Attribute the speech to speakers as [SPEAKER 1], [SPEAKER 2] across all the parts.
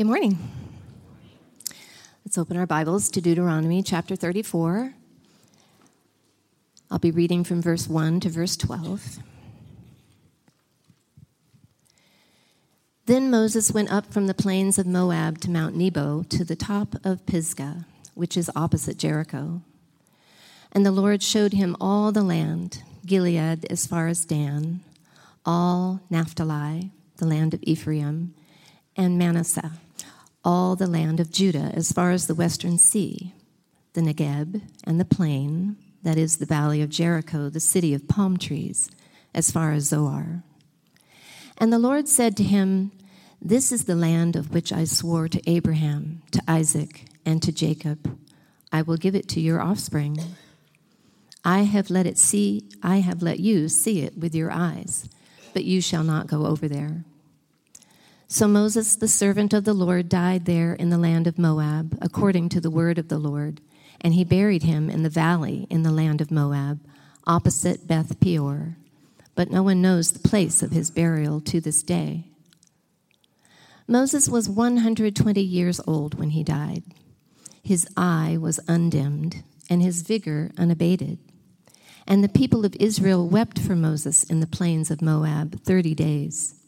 [SPEAKER 1] Good morning. Let's open our Bibles to Deuteronomy chapter 34. I'll be reading from verse 1 to verse 12. Then Moses went up from the plains of Moab to Mount Nebo to the top of Pisgah, which is opposite Jericho. And the Lord showed him all the land, Gilead as far as Dan, all Naphtali, the land of Ephraim, and Manasseh all the land of Judah as far as the western sea, the Negeb and the plain, that is, the valley of Jericho, the city of palm trees, as far as Zoar. And the Lord said to him, This is the land of which I swore to Abraham, to Isaac, and to Jacob. I will give it to your offspring. I have let it see, I have let you see it with your eyes, but you shall not go over there. So Moses, the servant of the Lord, died there in the land of Moab, according to the word of the Lord, and he buried him in the valley in the land of Moab, opposite Beth Peor. But no one knows the place of his burial to this day. Moses was 120 years old when he died. His eye was undimmed, and his vigor unabated. And the people of Israel wept for Moses in the plains of Moab 30 days.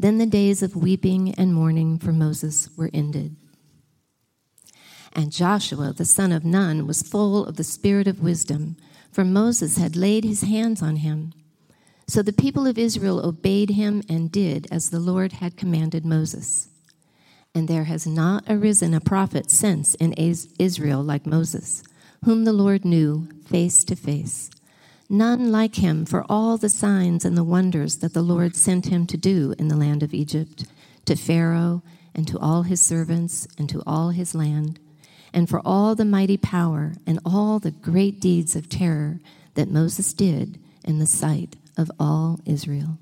[SPEAKER 1] Then the days of weeping and mourning for Moses were ended. And Joshua, the son of Nun, was full of the spirit of wisdom, for Moses had laid his hands on him. So the people of Israel obeyed him and did as the Lord had commanded Moses. And there has not arisen a prophet since in Israel like Moses, whom the Lord knew face to face none like him for all the signs and the wonders that the Lord sent him to do in the land of Egypt, to Pharaoh and to all his servants and to all his land, and for all the mighty power and all the great deeds of terror that Moses did in the sight of all Israel.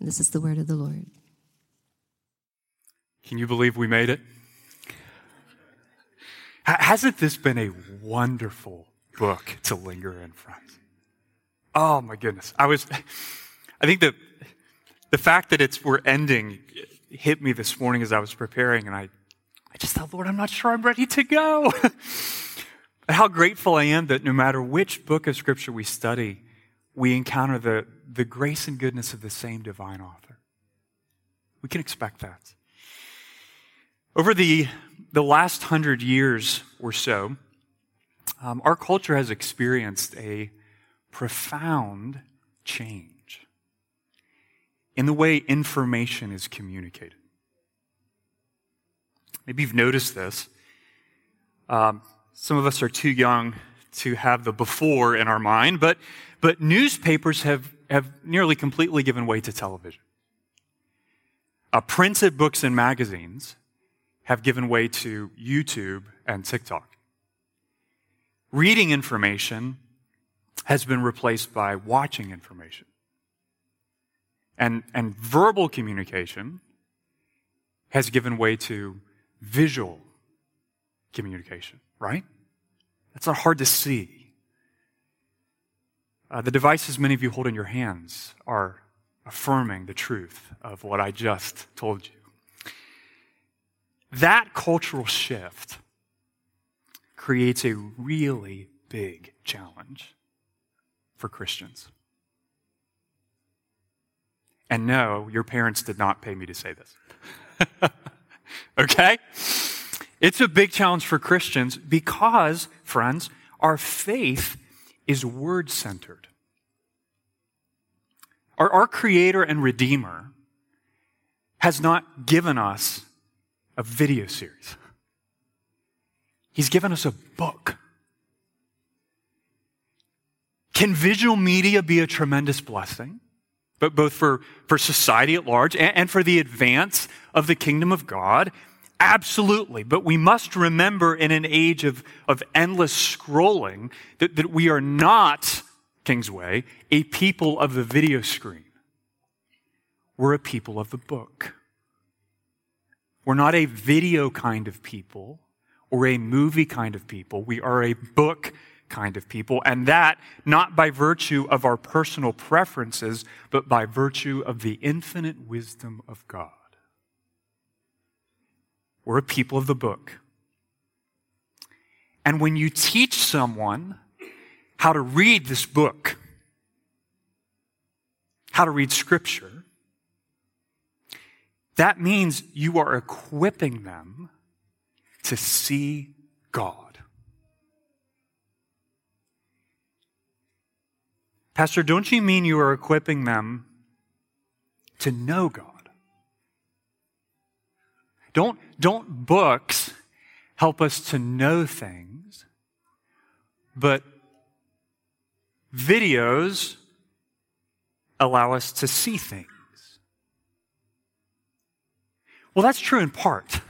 [SPEAKER 1] This is the word of the Lord.
[SPEAKER 2] Can you believe we made it? Hasn't this been a wonderful book to linger in, friends? Oh my goodness. I was, I think that the fact that it's, we're ending hit me this morning as I was preparing and I, I just thought, Lord, I'm not sure I'm ready to go. But How grateful I am that no matter which book of scripture we study, we encounter the, the grace and goodness of the same divine author. We can expect that. Over the, the last hundred years or so, um, our culture has experienced a profound change in the way information is communicated. Maybe you've noticed this. Um, some of us are too young to have the before in our mind, but, but newspapers have, have nearly completely given way to television. Uh, printed books and magazines have given way to YouTube and TikTok. Reading information has been replaced by watching information. And, and verbal communication has given way to visual communication, right? That's not hard to see. Uh, the devices many of you hold in your hands are affirming the truth of what I just told you. That cultural shift creates a really big challenge for Christians. And no, your parents did not pay me to say this. okay? It's a big challenge for Christians because, friends, our faith is word centered. Our, our Creator and Redeemer has not given us a video series, He's given us a book. Can visual media be a tremendous blessing? But both for, for society at large and, and for the advance of the kingdom of God? Absolutely. But we must remember in an age of, of endless scrolling that, that we are not, Kingsway, a people of the video screen. We're a people of the book. We're not a video kind of people or a movie kind of people. We are a book kind of people, and that not by virtue of our personal preferences, but by virtue of the infinite wisdom of God. We're a people of the book. And when you teach someone how to read this book, how to read scripture, that means you are equipping them to see God. Pastor, don't you mean you are equipping them to know God? Don't, don't books help us to know things, but videos allow us to see things. Well, that's true in part.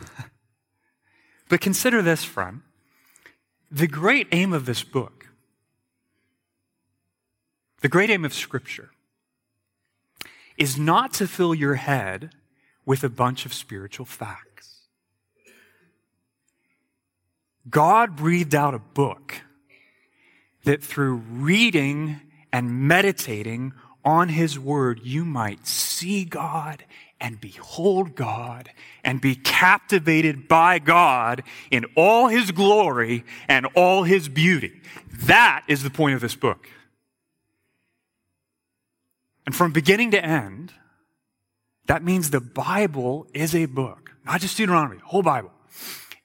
[SPEAKER 2] but consider this, friend. The great aim of this book, the great aim of Scripture, is not to fill your head with a bunch of spiritual facts. God breathed out a book that through reading and meditating on His Word, you might see God and behold God and be captivated by God in all His glory and all His beauty. That is the point of this book. And from beginning to end, that means the Bible is a book, not just Deuteronomy, whole Bible.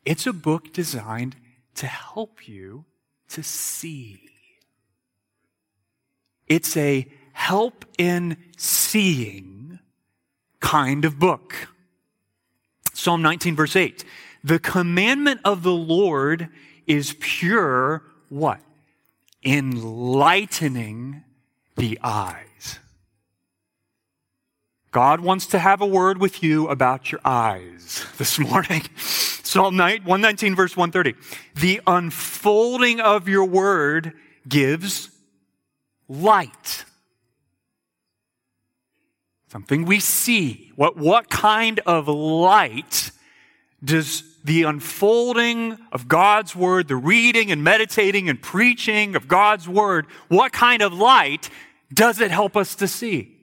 [SPEAKER 2] It's a book designed to help you to see. It's a help in seeing kind of book. Psalm 19, verse 8. The commandment of the Lord is pure, what? Enlightening the eyes. God wants to have a word with you about your eyes this morning. Psalm 119, verse 130. The unfolding of your word gives light. Something we see. What, what kind of light does the unfolding of God's word, the reading and meditating and preaching of God's word, what kind of light does it help us to see?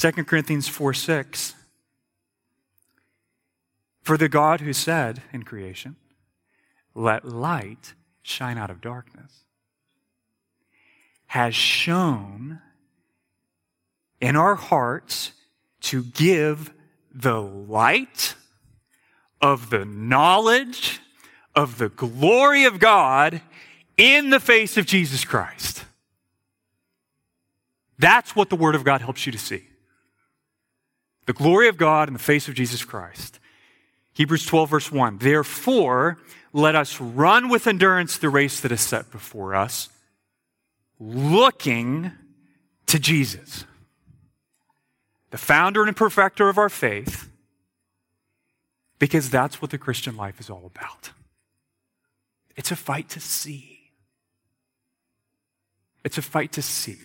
[SPEAKER 2] 2 Corinthians 4 6. For the God who said in creation, let light shine out of darkness, has shone in our hearts to give the light of the knowledge of the glory of God in the face of Jesus Christ. That's what the Word of God helps you to see. The glory of God in the face of Jesus Christ. Hebrews 12, verse 1. Therefore, let us run with endurance the race that is set before us, looking to Jesus the founder and perfecter of our faith, because that's what the Christian life is all about. It's a fight to see. It's a fight to see.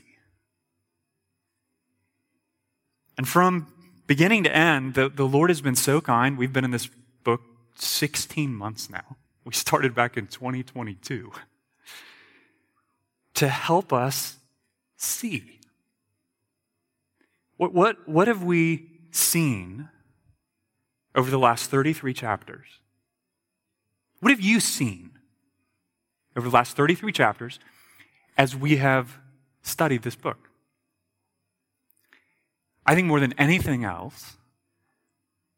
[SPEAKER 2] And from beginning to end, the, the Lord has been so kind. We've been in this book 16 months now. We started back in 2022 to help us see. What, what, what have we seen over the last 33 chapters? What have you seen over the last 33 chapters as we have studied this book? I think more than anything else,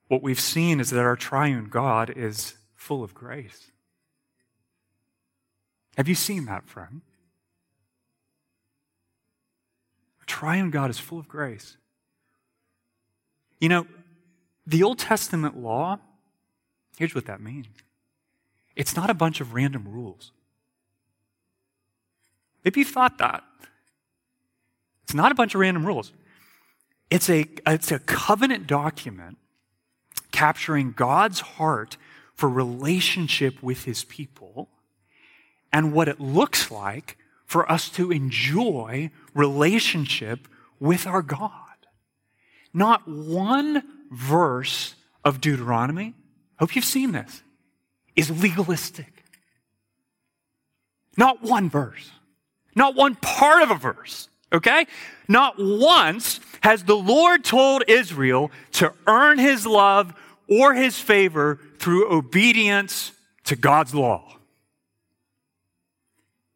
[SPEAKER 2] what we've seen is that our triune God is full of grace. Have you seen that, friend? Our triune God is full of grace. You know, the Old Testament law, here's what that means it's not a bunch of random rules. Maybe you thought that. It's not a bunch of random rules. It's a, it's a covenant document capturing God's heart for relationship with his people and what it looks like for us to enjoy relationship with our God. Not one verse of Deuteronomy, hope you've seen this, is legalistic. Not one verse. Not one part of a verse. Okay? Not once has the Lord told Israel to earn his love or his favor through obedience to God's law.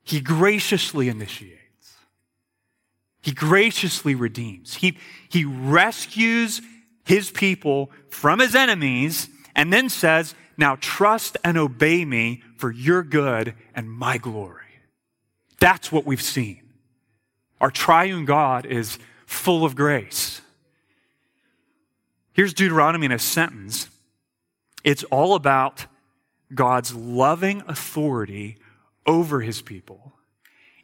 [SPEAKER 2] He graciously initiates. He graciously redeems. He, he rescues his people from his enemies and then says, Now trust and obey me for your good and my glory. That's what we've seen. Our triune God is full of grace. Here's Deuteronomy in a sentence it's all about God's loving authority over his people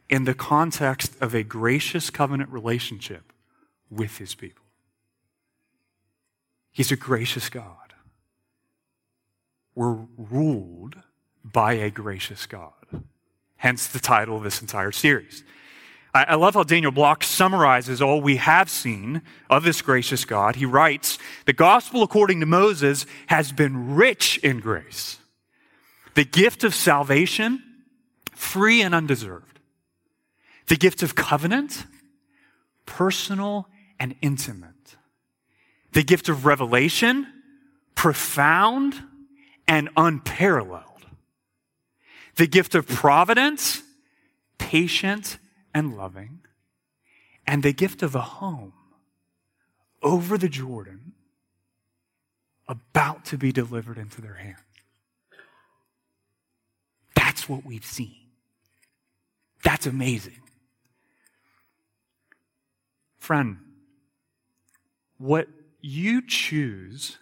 [SPEAKER 2] in the context of a gracious covenant relationship with his people. He's a gracious God. We're ruled by a gracious God. Hence the title of this entire series. I, love how Daniel Block summarizes all we have seen of this gracious God. He writes, The gospel according to Moses has been rich in grace. The gift of salvation, free and undeserved. The gift of covenant, personal and intimate. The gift of revelation, profound and unparalleled. The gift of providence, patient and loving, and the gift of a home over the Jordan about to be delivered into their hands. That's what we've seen. That's amazing. Friend, what you choose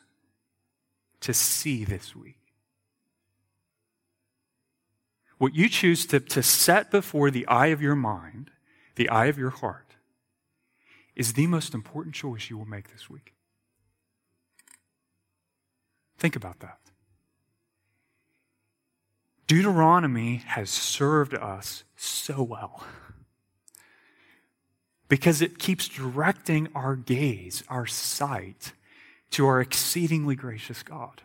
[SPEAKER 2] to see this week what you choose to, to set before the eye of your mind, the eye of your heart, is the most important choice you will make this week. Think about that. Deuteronomy has served us so well because it keeps directing our gaze, our sight, to our exceedingly gracious God.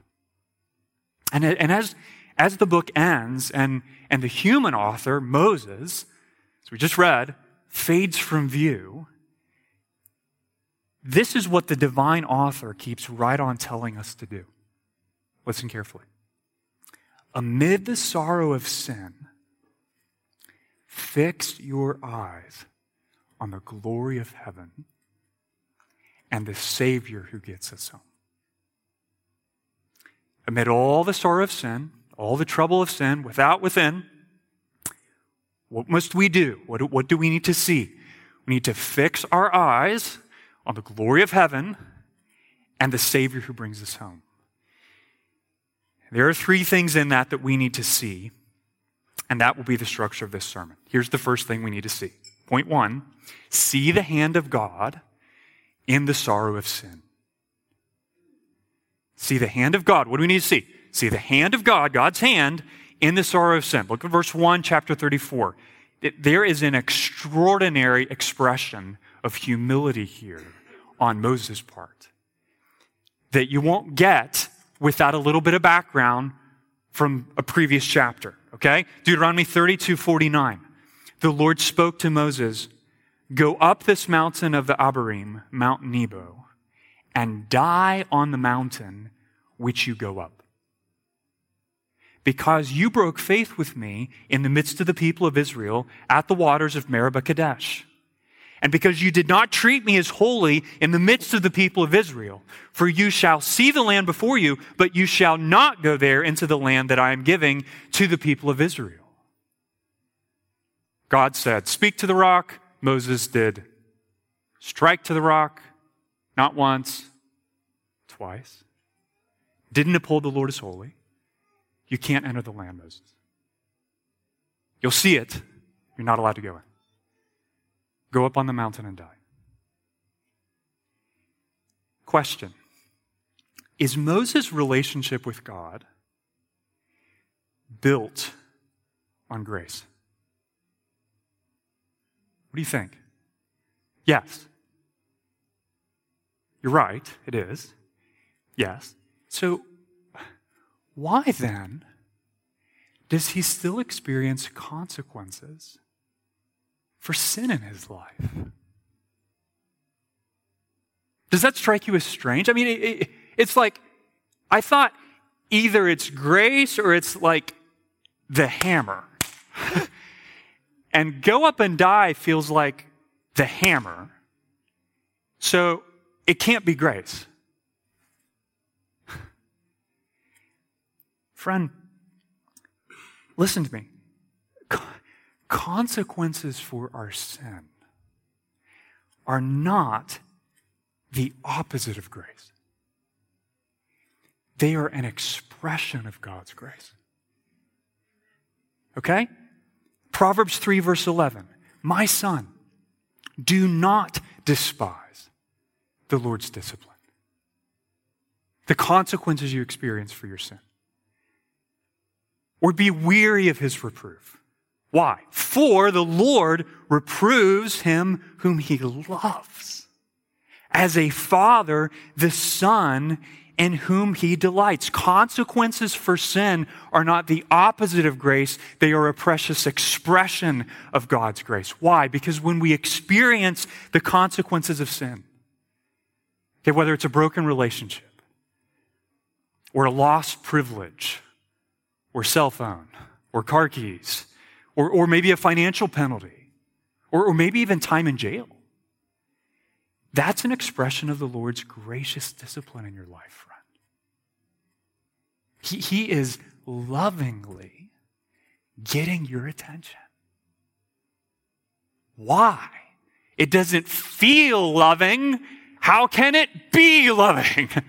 [SPEAKER 2] And, and as, as the book ends and, and the human author, Moses, as we just read, fades from view, this is what the divine author keeps right on telling us to do. Listen carefully. Amid the sorrow of sin, fix your eyes on the glory of heaven and the Savior who gets us home. Amid all the sorrow of sin, all the trouble of sin without within, what must we do? What, what do we need to see? We need to fix our eyes on the glory of heaven and the Savior who brings us home. There are three things in that that we need to see, and that will be the structure of this sermon. Here's the first thing we need to see. Point one see the hand of God in the sorrow of sin. See the hand of God. What do we need to see? See the hand of God, God's hand, in the sorrow of sin. Look at verse 1, chapter 34. It, there is an extraordinary expression of humility here on Moses' part that you won't get without a little bit of background from a previous chapter. Okay? Deuteronomy 32 49. The Lord spoke to Moses, Go up this mountain of the Abarim, Mount Nebo, and die on the mountain which you go up because you broke faith with me in the midst of the people of Israel at the waters of Meribah Kadesh. And because you did not treat me as holy in the midst of the people of Israel, for you shall see the land before you, but you shall not go there into the land that I am giving to the people of Israel. God said, Speak to the rock. Moses did. Strike to the rock, not once, twice. Didn't uphold the Lord as holy you can't enter the land, Moses. You'll see it. You're not allowed to go in. Go up on the mountain and die. Question Is Moses' relationship with God built on grace? What do you think? Yes. You're right, it is. Yes. So, why then does he still experience consequences for sin in his life? Does that strike you as strange? I mean, it, it, it's like, I thought either it's grace or it's like the hammer. and go up and die feels like the hammer. So it can't be grace. Friend, listen to me. Consequences for our sin are not the opposite of grace. They are an expression of God's grace. Okay? Proverbs 3, verse 11. My son, do not despise the Lord's discipline, the consequences you experience for your sin, or be weary of his reproof. Why? For the Lord reproves him whom he loves. As a father, the son in whom he delights. Consequences for sin are not the opposite of grace, they are a precious expression of God's grace. Why? Because when we experience the consequences of sin, okay, whether it's a broken relationship, or a lost privilege, or cell phone, or car keys, or, or maybe a financial penalty, or, or maybe even time in jail. That's an expression of the Lord's gracious discipline in your life, friend. he, he is lovingly getting your attention. Why? It doesn't feel loving. How can it be loving?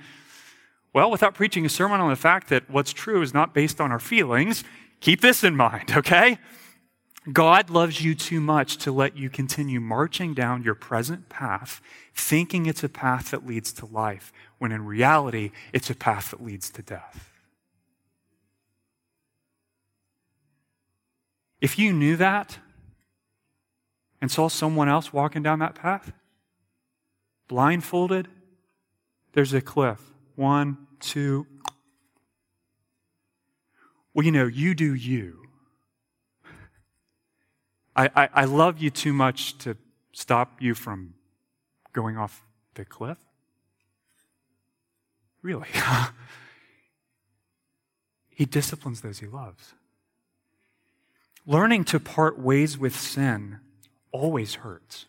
[SPEAKER 2] Well, without preaching a sermon on the fact that what's true is not based on our feelings, keep this in mind, okay? God loves you too much to let you continue marching down your present path, thinking it's a path that leads to life, when in reality, it's a path that leads to death. If you knew that and saw someone else walking down that path, blindfolded, there's a cliff. One, two. Well, you know, you do you. I, I, I love you too much to stop you from going off the cliff. Really? he disciplines those he loves. Learning to part ways with sin always hurts.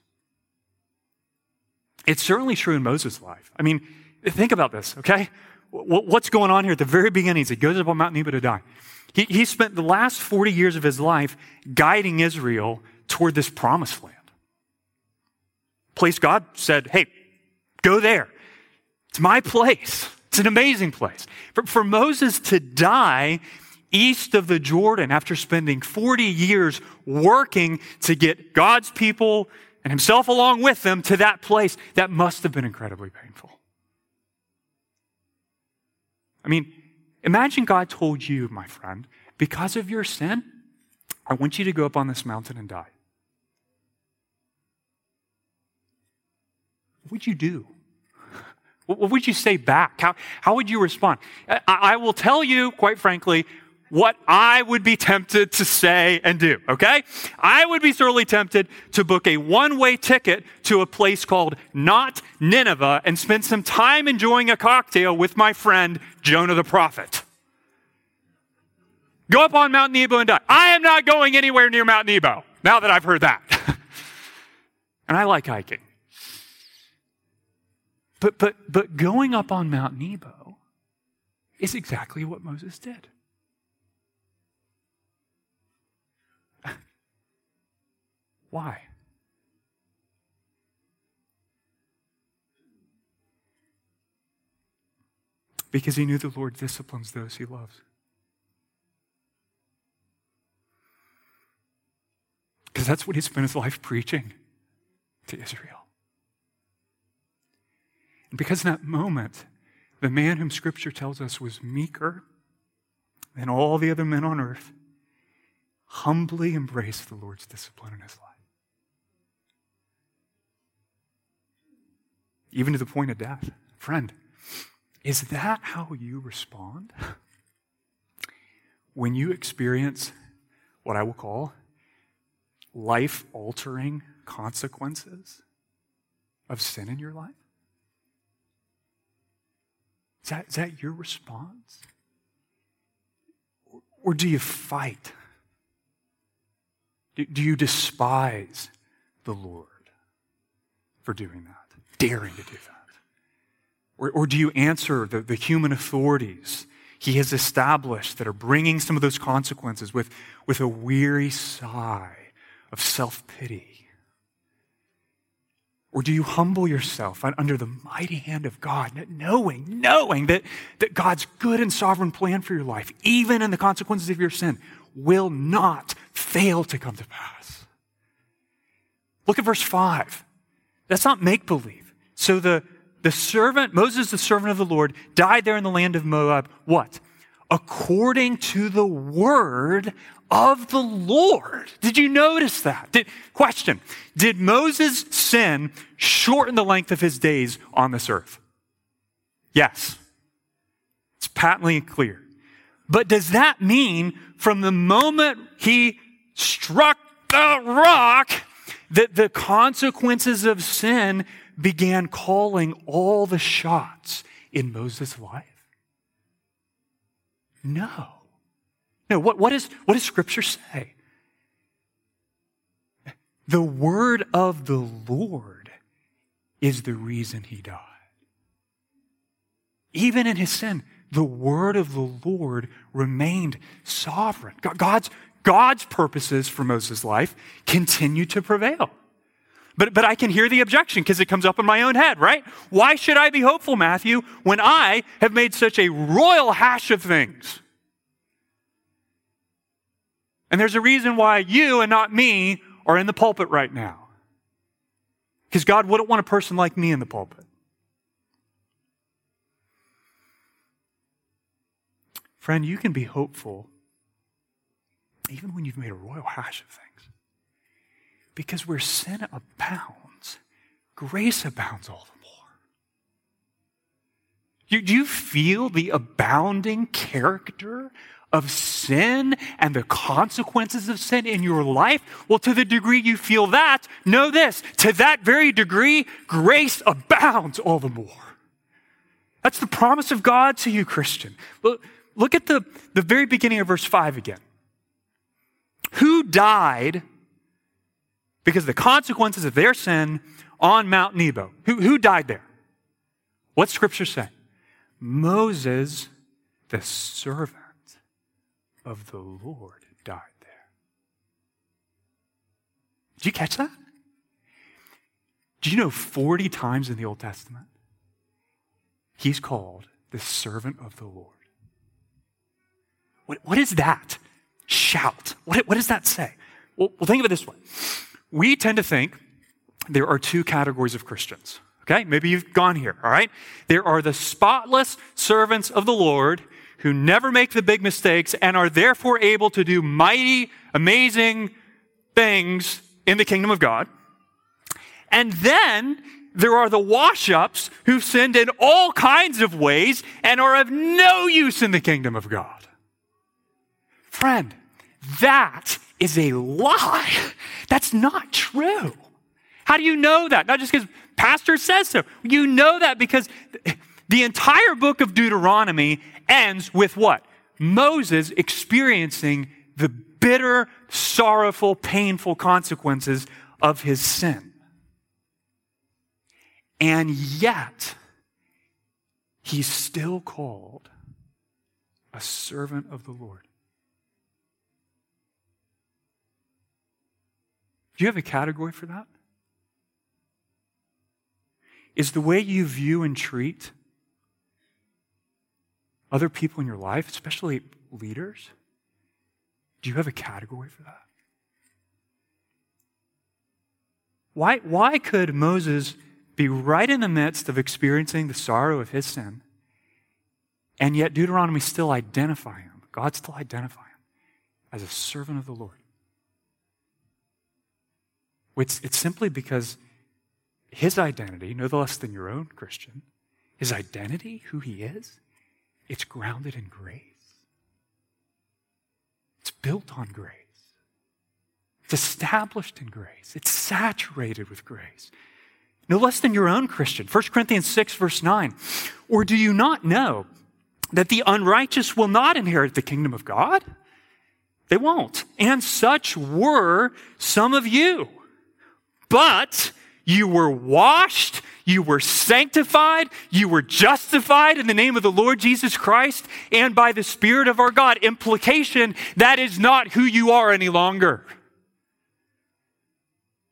[SPEAKER 2] It's certainly true in Moses' life. I mean, think about this, okay? What's going on here at the very beginning? He goes up on Mount Nebo to die. He, he spent the last 40 years of his life guiding Israel toward this promised land. Place God said, hey, go there. It's my place. It's an amazing place. For, for Moses to die east of the Jordan after spending 40 years working to get God's people and himself along with them to that place. That must have been incredibly painful. I mean, imagine God told you, my friend, because of your sin, I want you to go up on this mountain and die. What would you do? What would you say back? How, how would you respond? I, I will tell you, quite frankly, what I would be tempted to say and do, okay? I would be sorely tempted to book a one way ticket to a place called Not Nineveh and spend some time enjoying a cocktail with my friend Jonah the prophet. Go up on Mount Nebo and die. I am not going anywhere near Mount Nebo now that I've heard that. and I like hiking. But, but, but going up on Mount Nebo is exactly what Moses did. Why? Because he knew the Lord disciplines those he loves. Because that's what he spent his life preaching to Israel. And because in that moment, the man whom Scripture tells us was meeker than all the other men on earth humbly embraced the Lord's discipline in his life. Even to the point of death. Friend, is that how you respond when you experience what I will call life altering consequences of sin in your life? Is that, is that your response? Or do you fight? Do, do you despise the Lord for doing that, daring to do that? Or, or do you answer the, the human authorities he has established that are bringing some of those consequences with, with a weary sigh of self pity? Or do you humble yourself under the mighty hand of God, knowing, knowing that, that God's good and sovereign plan for your life, even in the consequences of your sin, will not fail to come to pass? Look at verse 5. That's not make believe. So the, the servant, Moses, the servant of the Lord, died there in the land of Moab. What? According to the word of the Lord. Did you notice that? Did, question Did Moses' sin shorten the length of his days on this earth? Yes. It's patently clear. But does that mean from the moment he struck the rock that the consequences of sin began calling all the shots in Moses' life? No. No, what, what, is, what does Scripture say? The word of the Lord is the reason he died. Even in his sin, the word of the Lord remained sovereign. God's, God's purposes for Moses' life continue to prevail. But, but I can hear the objection because it comes up in my own head, right? Why should I be hopeful, Matthew, when I have made such a royal hash of things? And there's a reason why you and not me are in the pulpit right now. Because God wouldn't want a person like me in the pulpit. Friend, you can be hopeful even when you've made a royal hash of things. Because where sin abounds, grace abounds all the more. Do you feel the abounding character of sin and the consequences of sin in your life? Well, to the degree you feel that, know this to that very degree, grace abounds all the more. That's the promise of God to you, Christian. Look, look at the, the very beginning of verse 5 again. Who died because the consequences of their sin on Mount Nebo? Who, who died there? What's Scripture say? Moses, the servant of the Lord died there. Did you catch that? Do you know 40 times in the Old Testament he's called the servant of the Lord? What, what is that? Shout. What, what does that say? Well, well, think of it this way. We tend to think there are two categories of Christians. Okay? Maybe you've gone here, all right? There are the spotless servants of the Lord who never make the big mistakes and are therefore able to do mighty, amazing things in the kingdom of God. And then there are the wash ups who've sinned in all kinds of ways and are of no use in the kingdom of God. Friend, that is a lie. That's not true. How do you know that? Not just because pastor says so. You know that because the entire book of Deuteronomy ends with what? Moses experiencing the bitter, sorrowful, painful consequences of his sin. And yet, he's still called a servant of the Lord. Do you have a category for that? Is the way you view and treat other people in your life, especially leaders? Do you have a category for that? Why, why could Moses be right in the midst of experiencing the sorrow of his sin, and yet Deuteronomy still identify him, God still identify him as a servant of the Lord? It's, it's simply because his identity, no less than your own Christian, his identity, who he is, it's grounded in grace. It's built on grace. It's established in grace. It's saturated with grace. No less than your own Christian. 1 Corinthians 6, verse 9. Or do you not know that the unrighteous will not inherit the kingdom of God? They won't. And such were some of you. But you were washed, you were sanctified, you were justified in the name of the Lord Jesus Christ and by the Spirit of our God. Implication, that is not who you are any longer.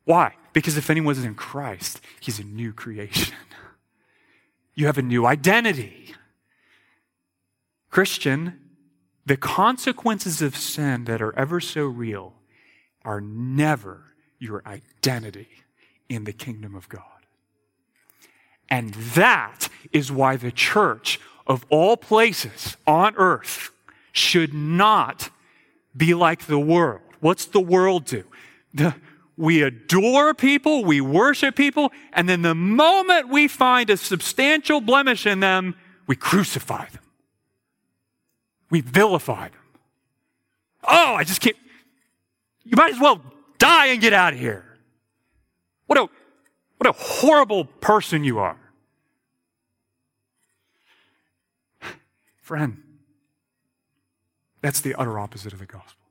[SPEAKER 2] Why? Because if anyone is in Christ, he's a new creation. You have a new identity. Christian, the consequences of sin that are ever so real are never your identity in the kingdom of God. And that is why the church of all places on earth should not be like the world. What's the world do? The, we adore people, we worship people, and then the moment we find a substantial blemish in them, we crucify them. We vilify them. Oh, I just can't. You might as well die and get out of here. What a, what a horrible person you are. Friend, that's the utter opposite of the gospel.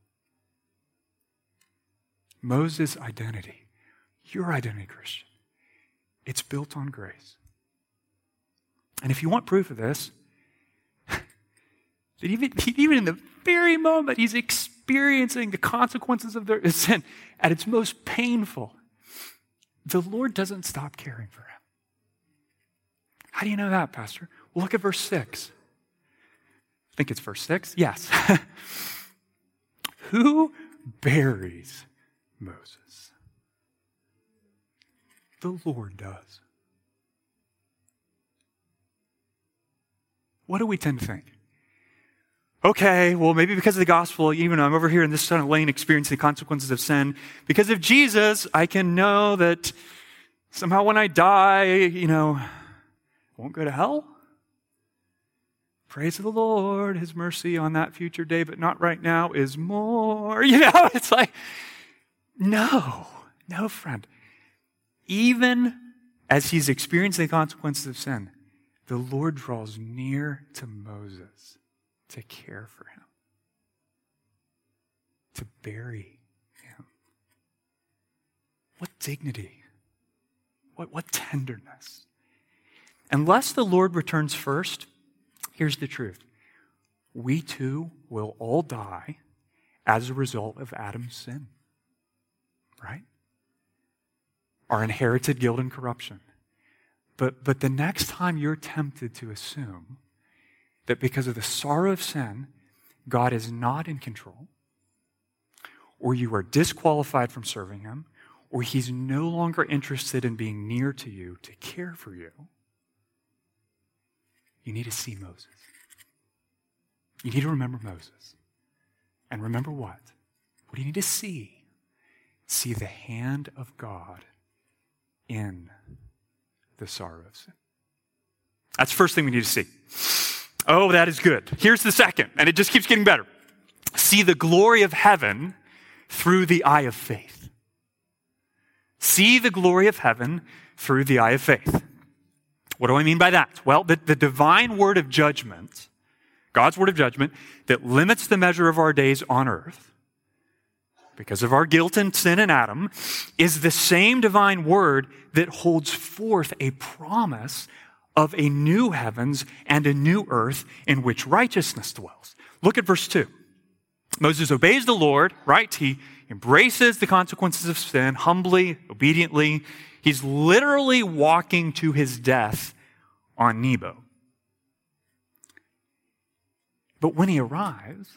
[SPEAKER 2] Moses' identity, your identity, Christian, it's built on grace. And if you want proof of this, that even, even in the very moment he's experiencing the consequences of their sin at its most painful, the Lord doesn't stop caring for him. How do you know that, Pastor? Well, look at verse 6. I think it's verse 6. Yes. Who buries Moses? The Lord does. What do we tend to think? Okay, well, maybe because of the gospel, even though I'm over here in this kind of lane experiencing the consequences of sin, because of Jesus, I can know that somehow when I die, you know, I won't go to hell. Praise the Lord, His mercy on that future day, but not right now, is more. You know, it's like, no, no, friend. Even as he's experiencing the consequences of sin, the Lord draws near to Moses to care for him, to bury him. What dignity, what, what tenderness. Unless the Lord returns first, Here's the truth we too will all die as a result of Adam's sin. Right? Our inherited guilt and corruption. But, but the next time you're tempted to assume that because of the sorrow of sin, God is not in control, or you are disqualified from serving Him, or He's no longer interested in being near to you to care for you, you need to see Moses. You need to remember Moses. And remember what? What do you need to see? See the hand of God in the sorrow of sin. That's the first thing we need to see. Oh, that is good. Here's the second, and it just keeps getting better. See the glory of heaven through the eye of faith. See the glory of heaven through the eye of faith. What do I mean by that? Well, the, the divine word of judgment, God's word of judgment, that limits the measure of our days on earth because of our guilt and sin in Adam, is the same divine word that holds forth a promise of a new heavens and a new earth in which righteousness dwells. Look at verse 2. Moses obeys the Lord, right? He embraces the consequences of sin humbly, obediently. He's literally walking to his death on Nebo. But when he arrives,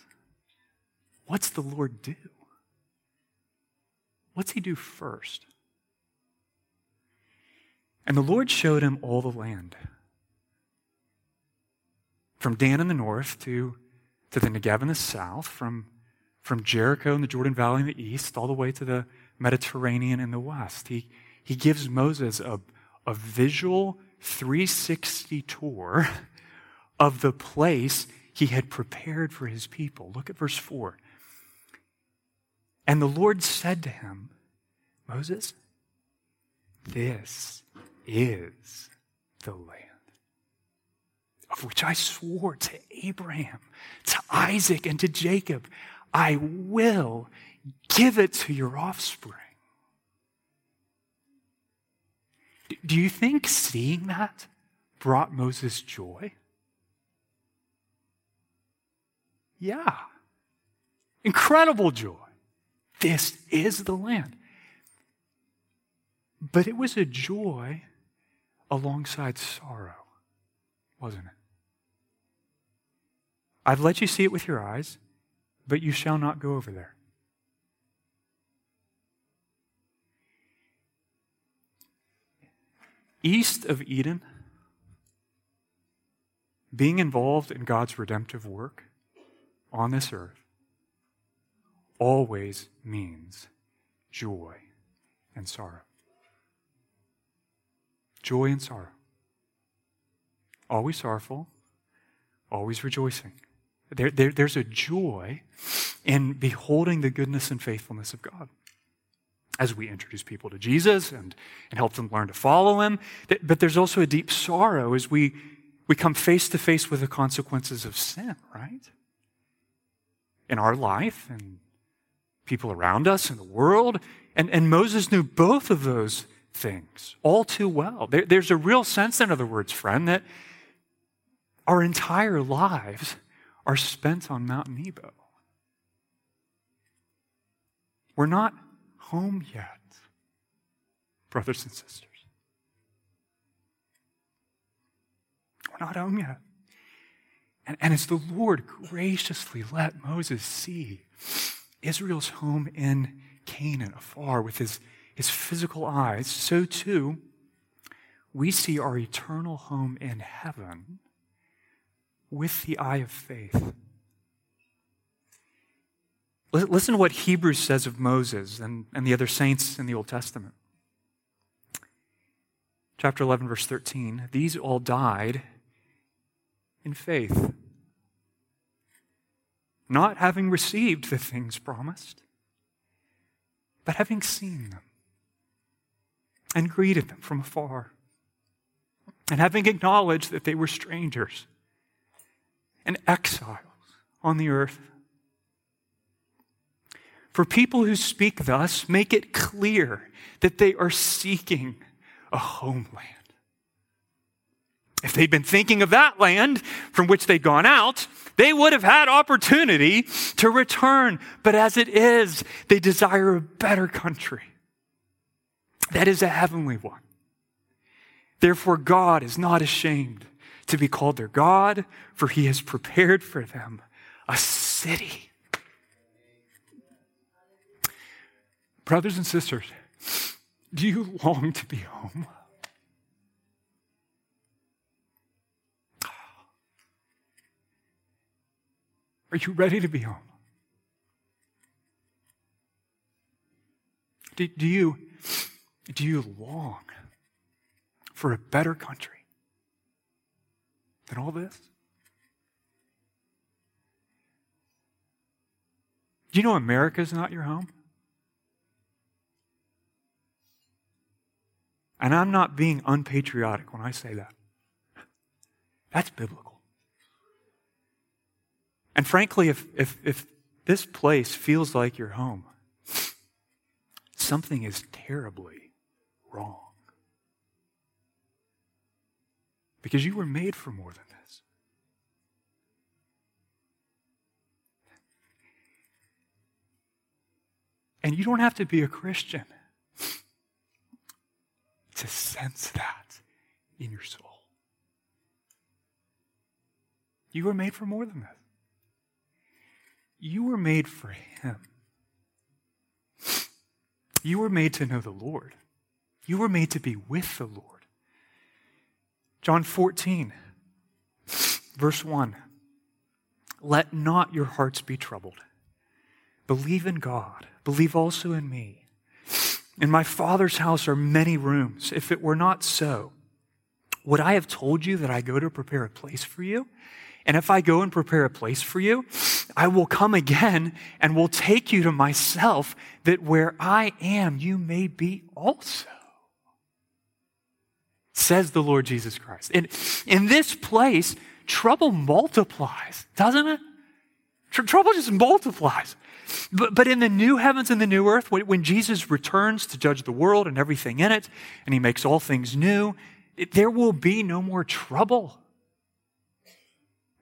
[SPEAKER 2] what's the Lord do? What's he do first? And the Lord showed him all the land. From Dan in the north to, to the Negev in the south, from, from Jericho in the Jordan Valley in the east, all the way to the Mediterranean in the west. He, he gives Moses a, a visual 360 tour of the place he had prepared for his people. Look at verse 4. And the Lord said to him, Moses, this is the land of which I swore to Abraham, to Isaac, and to Jacob. I will give it to your offspring. Do you think seeing that brought Moses joy? Yeah. Incredible joy. This is the land. But it was a joy alongside sorrow, wasn't it? I've let you see it with your eyes, but you shall not go over there. East of Eden, being involved in God's redemptive work on this earth always means joy and sorrow. Joy and sorrow. Always sorrowful, always rejoicing. There, there, there's a joy in beholding the goodness and faithfulness of God as we introduce people to Jesus and, and help them learn to follow him. But there's also a deep sorrow as we, we come face to face with the consequences of sin, right? In our life and people around us in the world. And, and Moses knew both of those things all too well. There, there's a real sense, in other words, friend, that our entire lives are spent on Mount Nebo. We're not home yet, brothers and sisters. We're not home yet. And, and as the Lord graciously let Moses see Israel's home in Canaan afar with his, his physical eyes, so too we see our eternal home in heaven with the eye of faith. Listen to what Hebrews says of Moses and, and the other saints in the Old Testament. Chapter 11, verse 13. These all died in faith, not having received the things promised, but having seen them and greeted them from afar, and having acknowledged that they were strangers and exiles on the earth. For people who speak thus, make it clear that they are seeking a homeland. If they'd been thinking of that land from which they'd gone out, they would have had opportunity to return. But as it is, they desire a better country. That is a heavenly one. Therefore, God is not ashamed to be called their God, for he has prepared for them a city. Brothers and sisters, do you long to be home? Are you ready to be home? Do, do, you, do you long for a better country? than all this? Do you know America is not your home? And I'm not being unpatriotic when I say that. That's biblical. And frankly, if, if, if this place feels like your home, something is terribly wrong. Because you were made for more than this. And you don't have to be a Christian to sense that in your soul. You were made for more than this. You were made for Him. You were made to know the Lord. You were made to be with the Lord. John 14, verse 1. Let not your hearts be troubled. Believe in God. Believe also in me. In my Father's house are many rooms. If it were not so, would I have told you that I go to prepare a place for you? And if I go and prepare a place for you, I will come again and will take you to myself, that where I am, you may be also. Says the Lord Jesus Christ. In, in this place, trouble multiplies, doesn't it? Tr- trouble just multiplies. But, but in the new heavens and the new earth, when, when Jesus returns to judge the world and everything in it, and he makes all things new, it, there will be no more trouble.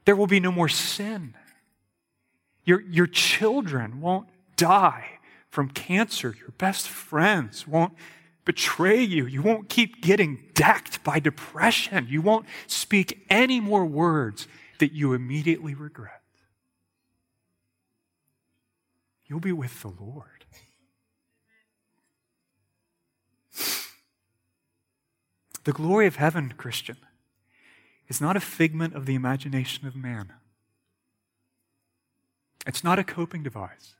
[SPEAKER 2] There will be no more sin. Your, your children won't die from cancer. Your best friends won't betray you. You won't keep getting decked by depression. You won't speak any more words that you immediately regret. You'll be with the Lord. The glory of heaven, Christian, is not a figment of the imagination of man. It's not a coping device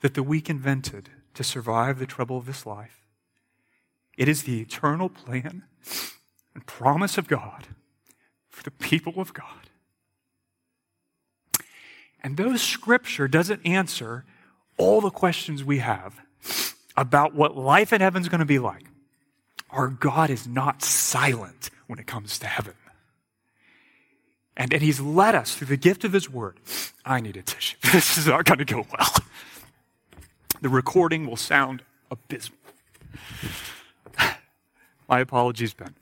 [SPEAKER 2] that the weak invented to survive the trouble of this life. It is the eternal plan and promise of God for the people of God. And though Scripture doesn't answer all the questions we have about what life in heaven is going to be like, our God is not silent when it comes to heaven. And, and He's led us through the gift of His Word. I need a tissue. This is not going to go well. The recording will sound abysmal. My apologies, Ben.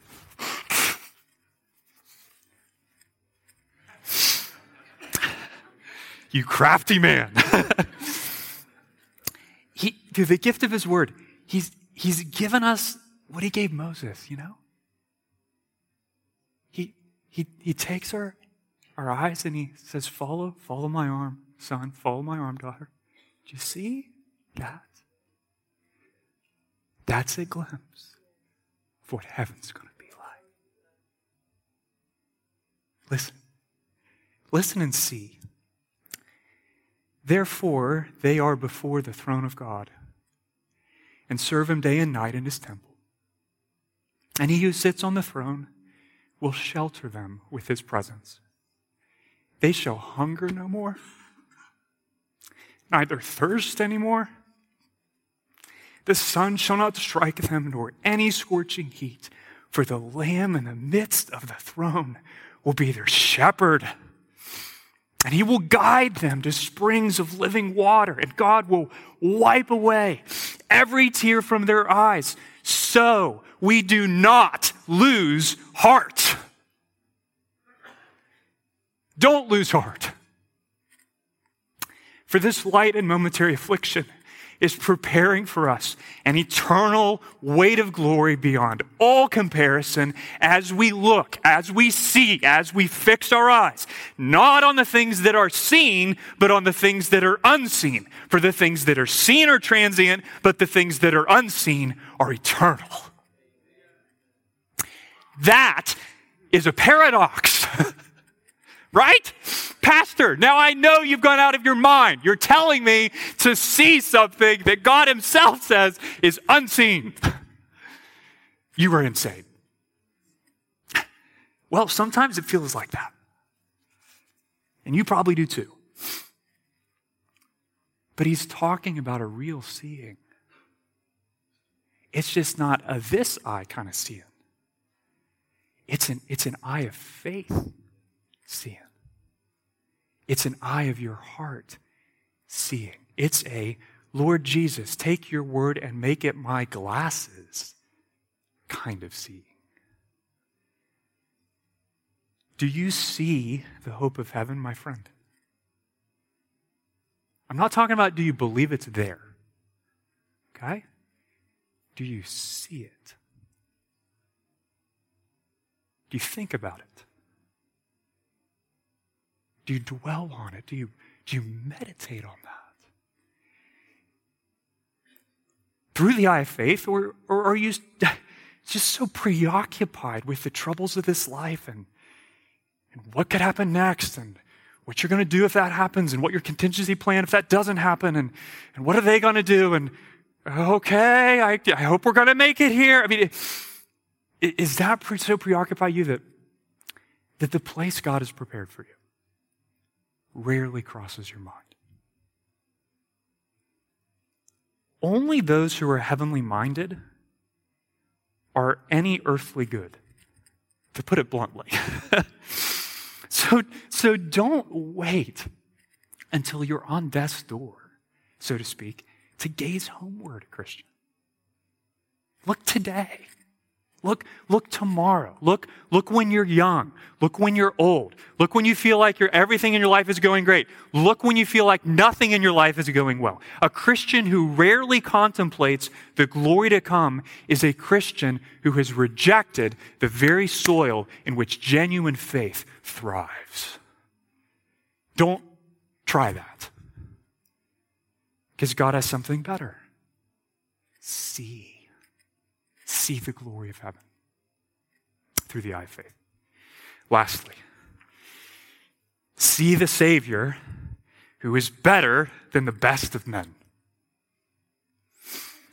[SPEAKER 2] you crafty man. he, through the gift of his word, he's, he's given us what he gave Moses, you know? He, he, he takes our, our eyes and he says, Follow, follow my arm, son, follow my arm, daughter. Do you see that? That's a glimpse what heaven's going to be like. Listen. Listen and see. Therefore, they are before the throne of God and serve him day and night in his temple. And he who sits on the throne will shelter them with his presence. They shall hunger no more, neither thirst anymore. The sun shall not strike them, nor any scorching heat, for the Lamb in the midst of the throne will be their shepherd. And he will guide them to springs of living water, and God will wipe away every tear from their eyes. So we do not lose heart. Don't lose heart. For this light and momentary affliction is preparing for us an eternal weight of glory beyond all comparison as we look, as we see, as we fix our eyes, not on the things that are seen, but on the things that are unseen. For the things that are seen are transient, but the things that are unseen are eternal. That is a paradox. right? Pastor, now I know you've gone out of your mind. You're telling me to see something that God Himself says is unseen. You are insane. Well, sometimes it feels like that. And you probably do too. But he's talking about a real seeing. It's just not a this eye kind of seeing. It's an, it's an eye of faith seeing. It's an eye of your heart seeing. It's a, Lord Jesus, take your word and make it my glasses kind of seeing. Do you see the hope of heaven, my friend? I'm not talking about do you believe it's there? Okay? Do you see it? Do you think about it? Do you dwell on it? Do you, do you meditate on that? Through the eye of faith, or, or are you just so preoccupied with the troubles of this life and, and what could happen next and what you're going to do if that happens and what your contingency plan if that doesn't happen and, and what are they going to do and okay I, I hope we're going to make it here i mean is that so preoccupy you that that the place god has prepared for you rarely crosses your mind. Only those who are heavenly minded are any earthly good, to put it bluntly. so, so don't wait until you're on death's door, so to speak, to gaze homeward, Christian. Look today. Look, look tomorrow. Look, look when you're young. Look when you're old. Look when you feel like your everything in your life is going great. Look when you feel like nothing in your life is going well. A Christian who rarely contemplates the glory to come is a Christian who has rejected the very soil in which genuine faith thrives. Don't try that. Because God has something better. See see the glory of heaven through the eye of faith. Lastly, see the Savior who is better than the best of men.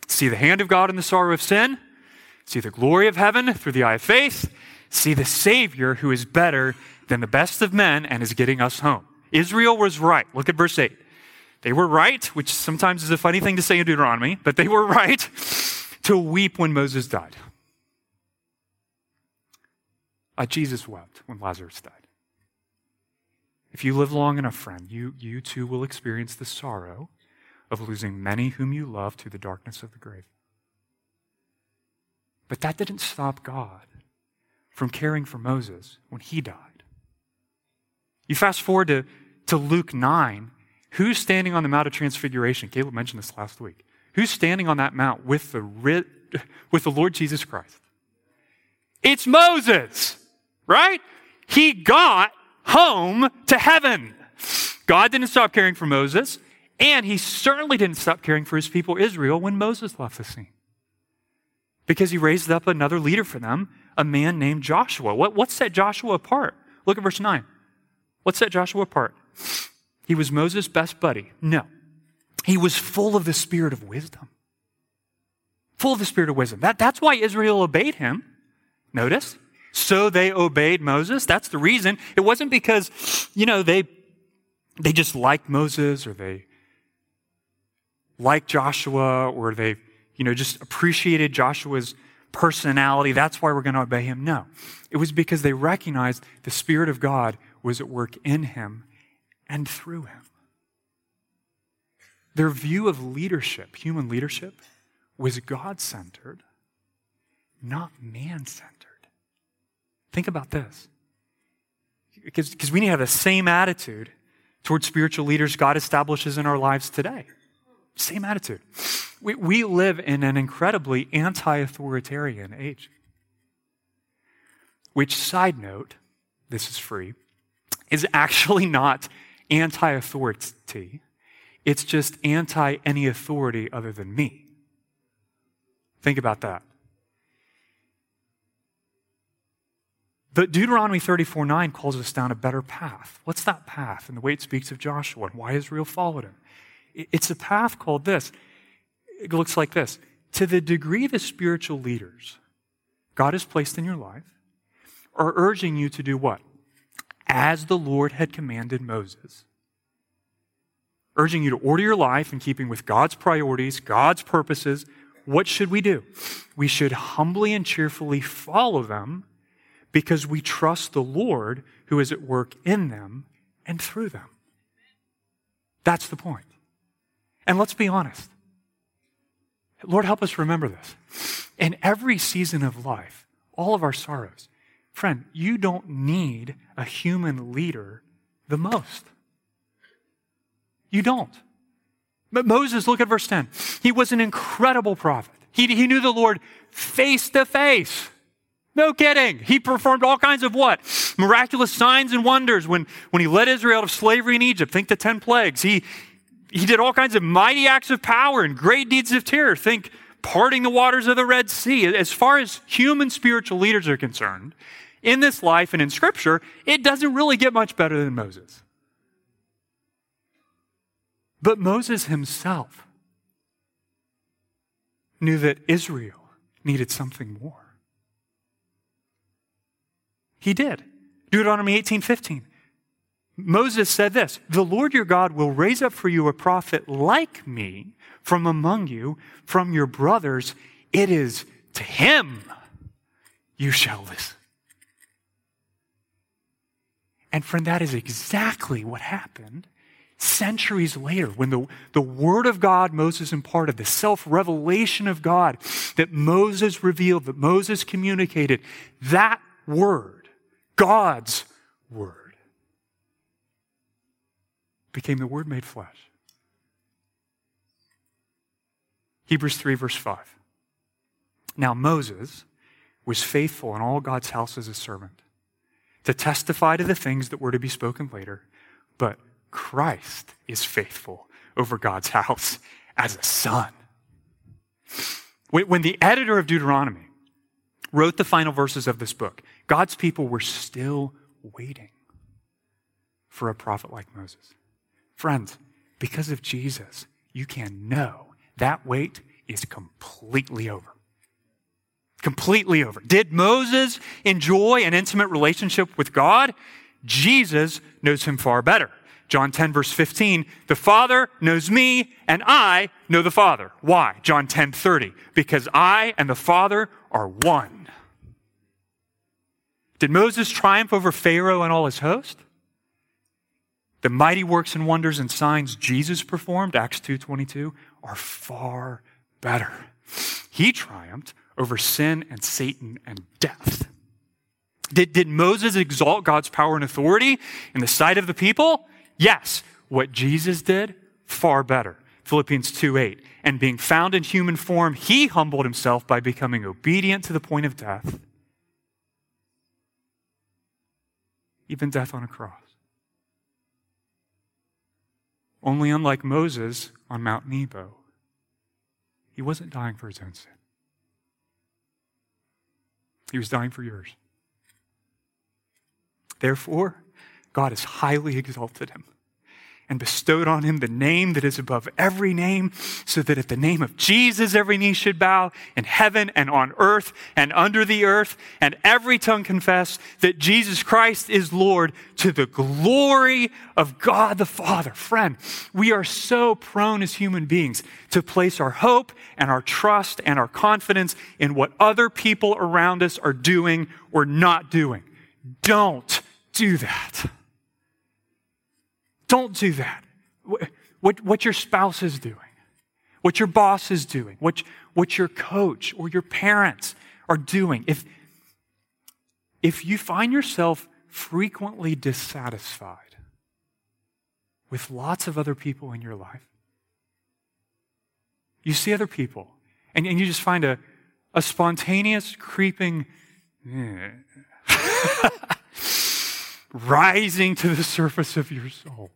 [SPEAKER 2] See the hand of God in the sorrow of sin. See the glory of heaven through the eye of faith. See the Savior who is better than the best of men and is getting us home. Israel was right. Look at verse 8. They were right, which sometimes is a funny thing to say in Deuteronomy, but they were right to weep when Moses died. Uh, Jesus wept when Lazarus died. If you live long enough, friend, you, you too will experience the sorrow of losing many whom you love to the darkness of the grave. But that didn't stop God from caring for Moses when he died. You fast forward to, to Luke 9. Who's standing on the Mount of Transfiguration? Caleb mentioned this last week. Who's standing on that mount with the, with the Lord Jesus Christ? It's Moses, right? He got home to heaven. God didn't stop caring for Moses, and he certainly didn't stop caring for his people Israel when Moses left the scene. Because he raised up another leader for them, a man named Joshua. What, what set Joshua apart? Look at verse 9. What set Joshua apart? He was Moses' best buddy. No. He was full of the spirit of wisdom. Full of the spirit of wisdom. That, that's why Israel obeyed him. Notice. So they obeyed Moses. That's the reason. It wasn't because, you know, they, they just liked Moses or they liked Joshua or they, you know, just appreciated Joshua's personality. That's why we're going to obey him. No. It was because they recognized the Spirit of God was at work in him and through him. Their view of leadership, human leadership, was God centered, not man centered. Think about this. Because, we need to have the same attitude towards spiritual leaders God establishes in our lives today. Same attitude. We, we live in an incredibly anti authoritarian age. Which, side note, this is free, is actually not anti authority. It's just anti any authority other than me. Think about that. But Deuteronomy 34 9 calls us down a better path. What's that path? And the way it speaks of Joshua and why Israel followed him. It's a path called this. It looks like this. To the degree the spiritual leaders God has placed in your life are urging you to do what? As the Lord had commanded Moses urging you to order your life in keeping with God's priorities, God's purposes. What should we do? We should humbly and cheerfully follow them because we trust the Lord who is at work in them and through them. That's the point. And let's be honest. Lord, help us remember this. In every season of life, all of our sorrows, friend, you don't need a human leader the most. You don't. But Moses, look at verse 10. He was an incredible prophet. He, he knew the Lord face to face. No kidding. He performed all kinds of what? Miraculous signs and wonders when, when he led Israel out of slavery in Egypt. Think the 10 plagues. He, he did all kinds of mighty acts of power and great deeds of terror. Think parting the waters of the Red Sea. As far as human spiritual leaders are concerned, in this life and in Scripture, it doesn't really get much better than Moses. But Moses himself knew that Israel needed something more. He did. Deuteronomy 18:15. Moses said this, "The Lord your God will raise up for you a prophet like me from among you, from your brothers. It is to him you shall listen." And friend, that is exactly what happened centuries later when the, the Word of God Moses imparted, the self revelation of God that Moses revealed, that Moses communicated, that Word, God's Word, became the Word made flesh. Hebrews 3, verse 5. Now, Moses was faithful in all God's house as a servant to testify to the things that were to be spoken later, but Christ is faithful over God's house as a son. When the editor of Deuteronomy wrote the final verses of this book, God's people were still waiting for a prophet like Moses. Friends, because of Jesus, you can know that wait is completely over completely over. Did Moses enjoy an intimate relationship with God? Jesus knows him far better. John 10 verse 15, the Father knows me and I know the Father. Why? John 10 30, because I and the Father are one. Did Moses triumph over Pharaoh and all his host? The mighty works and wonders and signs Jesus performed, Acts 2.22, are far better. He triumphed over sin and Satan and death. Did, did Moses exalt God's power and authority in the sight of the people? Yes. What Jesus did? Far better. Philippians 2 8. And being found in human form, he humbled himself by becoming obedient to the point of death, even death on a cross. Only unlike Moses on Mount Nebo, he wasn't dying for his own sin. He was dying for yours. Therefore, God has highly exalted him and bestowed on him the name that is above every name, so that at the name of Jesus every knee should bow in heaven and on earth and under the earth, and every tongue confess that Jesus Christ is Lord to the glory of God the Father. Friend, we are so prone as human beings to place our hope and our trust and our confidence in what other people around us are doing or not doing. Don't do that. Don't do that. What, what your spouse is doing, what your boss is doing, what, what your coach or your parents are doing. If, if you find yourself frequently dissatisfied with lots of other people in your life, you see other people and, and you just find a, a spontaneous creeping eh. rising to the surface of your soul.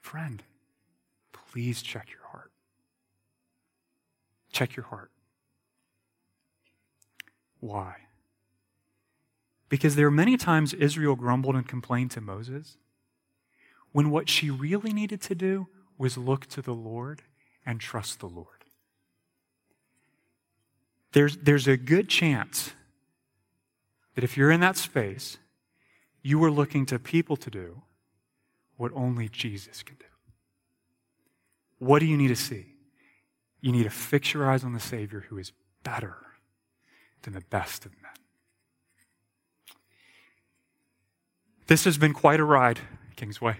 [SPEAKER 2] Friend, please check your heart. Check your heart. Why? Because there are many times Israel grumbled and complained to Moses when what she really needed to do was look to the Lord and trust the Lord. There's, there's a good chance that if you're in that space, you are looking to people to do what only Jesus can do. What do you need to see? You need to fix your eyes on the Savior who is better than the best of men. This has been quite a ride, Kingsway.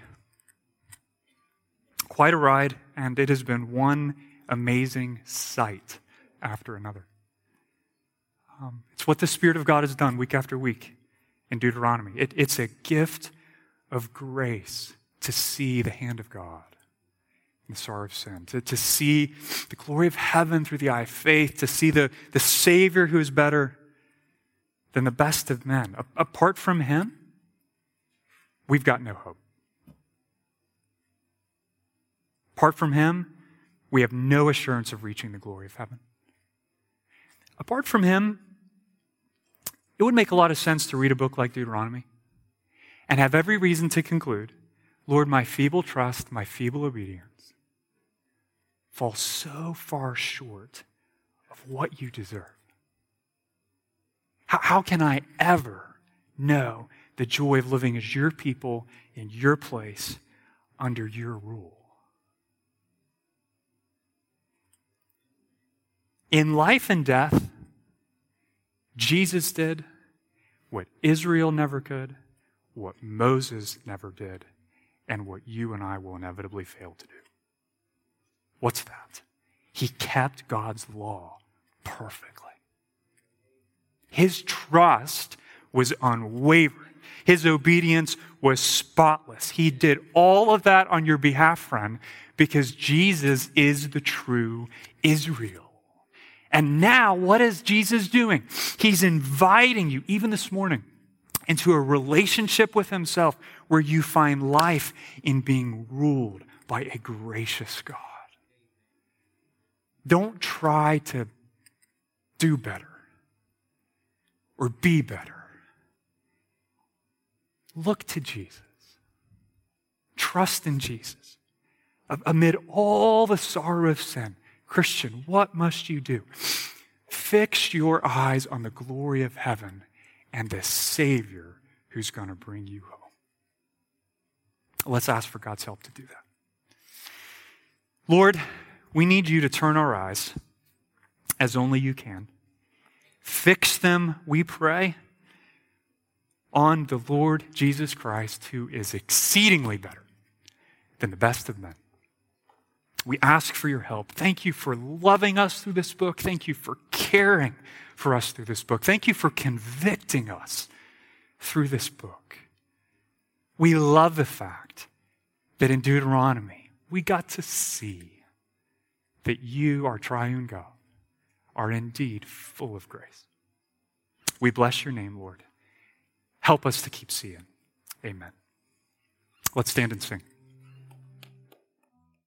[SPEAKER 2] Quite a ride, and it has been one amazing sight after another. Um, it's what the Spirit of God has done week after week in Deuteronomy. It, it's a gift of grace to see the hand of God in the sorrow of sin, to, to see the glory of heaven through the eye of faith, to see the, the Savior who is better than the best of men. A, apart from Him, we've got no hope. Apart from Him, we have no assurance of reaching the glory of heaven. Apart from Him, it would make a lot of sense to read a book like Deuteronomy and have every reason to conclude Lord, my feeble trust, my feeble obedience fall so far short of what you deserve. How, how can I ever know the joy of living as your people in your place under your rule? In life and death, Jesus did, what Israel never could, what Moses never did, and what you and I will inevitably fail to do. What's that? He kept God's law perfectly. His trust was unwavering. His obedience was spotless. He did all of that on your behalf, friend, because Jesus is the true Israel. And now, what is Jesus doing? He's inviting you, even this morning, into a relationship with Himself where you find life in being ruled by a gracious God. Don't try to do better or be better. Look to Jesus. Trust in Jesus. Amid all the sorrow of sin, Christian, what must you do? Fix your eyes on the glory of heaven and the Savior who's going to bring you home. Let's ask for God's help to do that. Lord, we need you to turn our eyes as only you can. Fix them, we pray, on the Lord Jesus Christ, who is exceedingly better than the best of men. We ask for your help. Thank you for loving us through this book. Thank you for caring for us through this book. Thank you for convicting us through this book. We love the fact that in Deuteronomy, we got to see that you, our triune God, are indeed full of grace. We bless your name, Lord. Help us to keep seeing. Amen. Let's stand and sing.